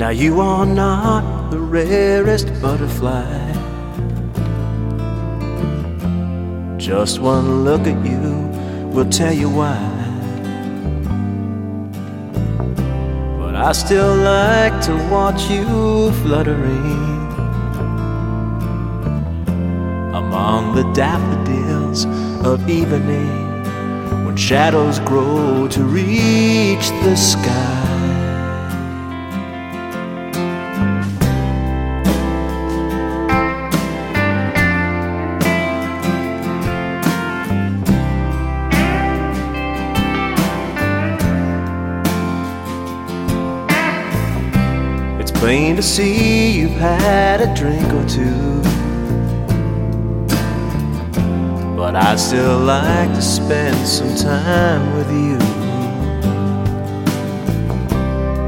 Now you are not the rarest butterfly. Just one look at you will tell you why. I still like to watch you fluttering among the daffodils of evening when shadows grow to reach the sky. Plain to see you've had a drink or two. But I'd still like to spend some time with you.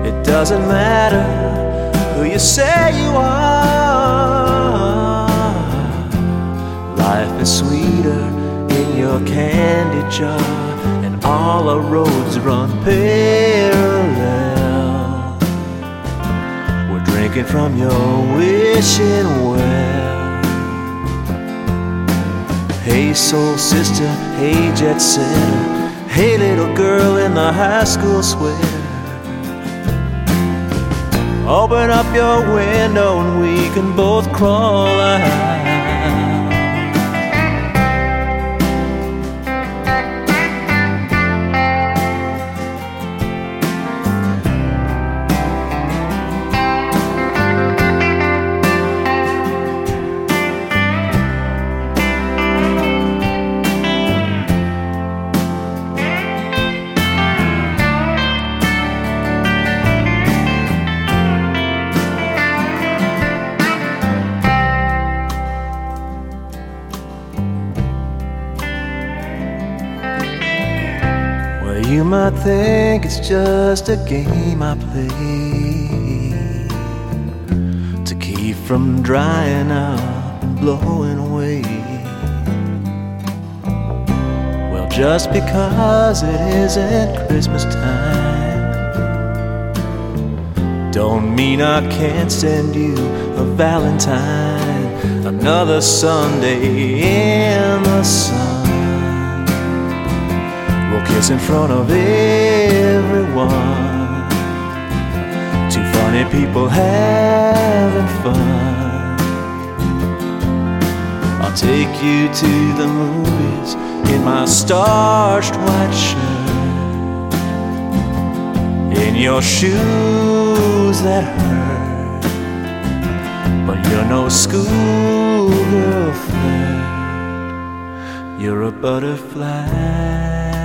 It doesn't matter who you say you are. Life is sweeter in your candy jar, and all our roads run parallel. Drinking from your wishing well. Hey, soul sister, hey, jet setter, hey, little girl in the high school sweater. Open up your window and we can both crawl out. You might think it's just a game I play to keep from drying up, and blowing away. Well, just because it isn't Christmas time, don't mean I can't send you a Valentine, another Sunday in the sun. Kiss in front of everyone. Two funny people having fun. I'll take you to the movies in my starched white shirt. In your shoes that hurt. But you're no schoolgirl flirt. You're a butterfly.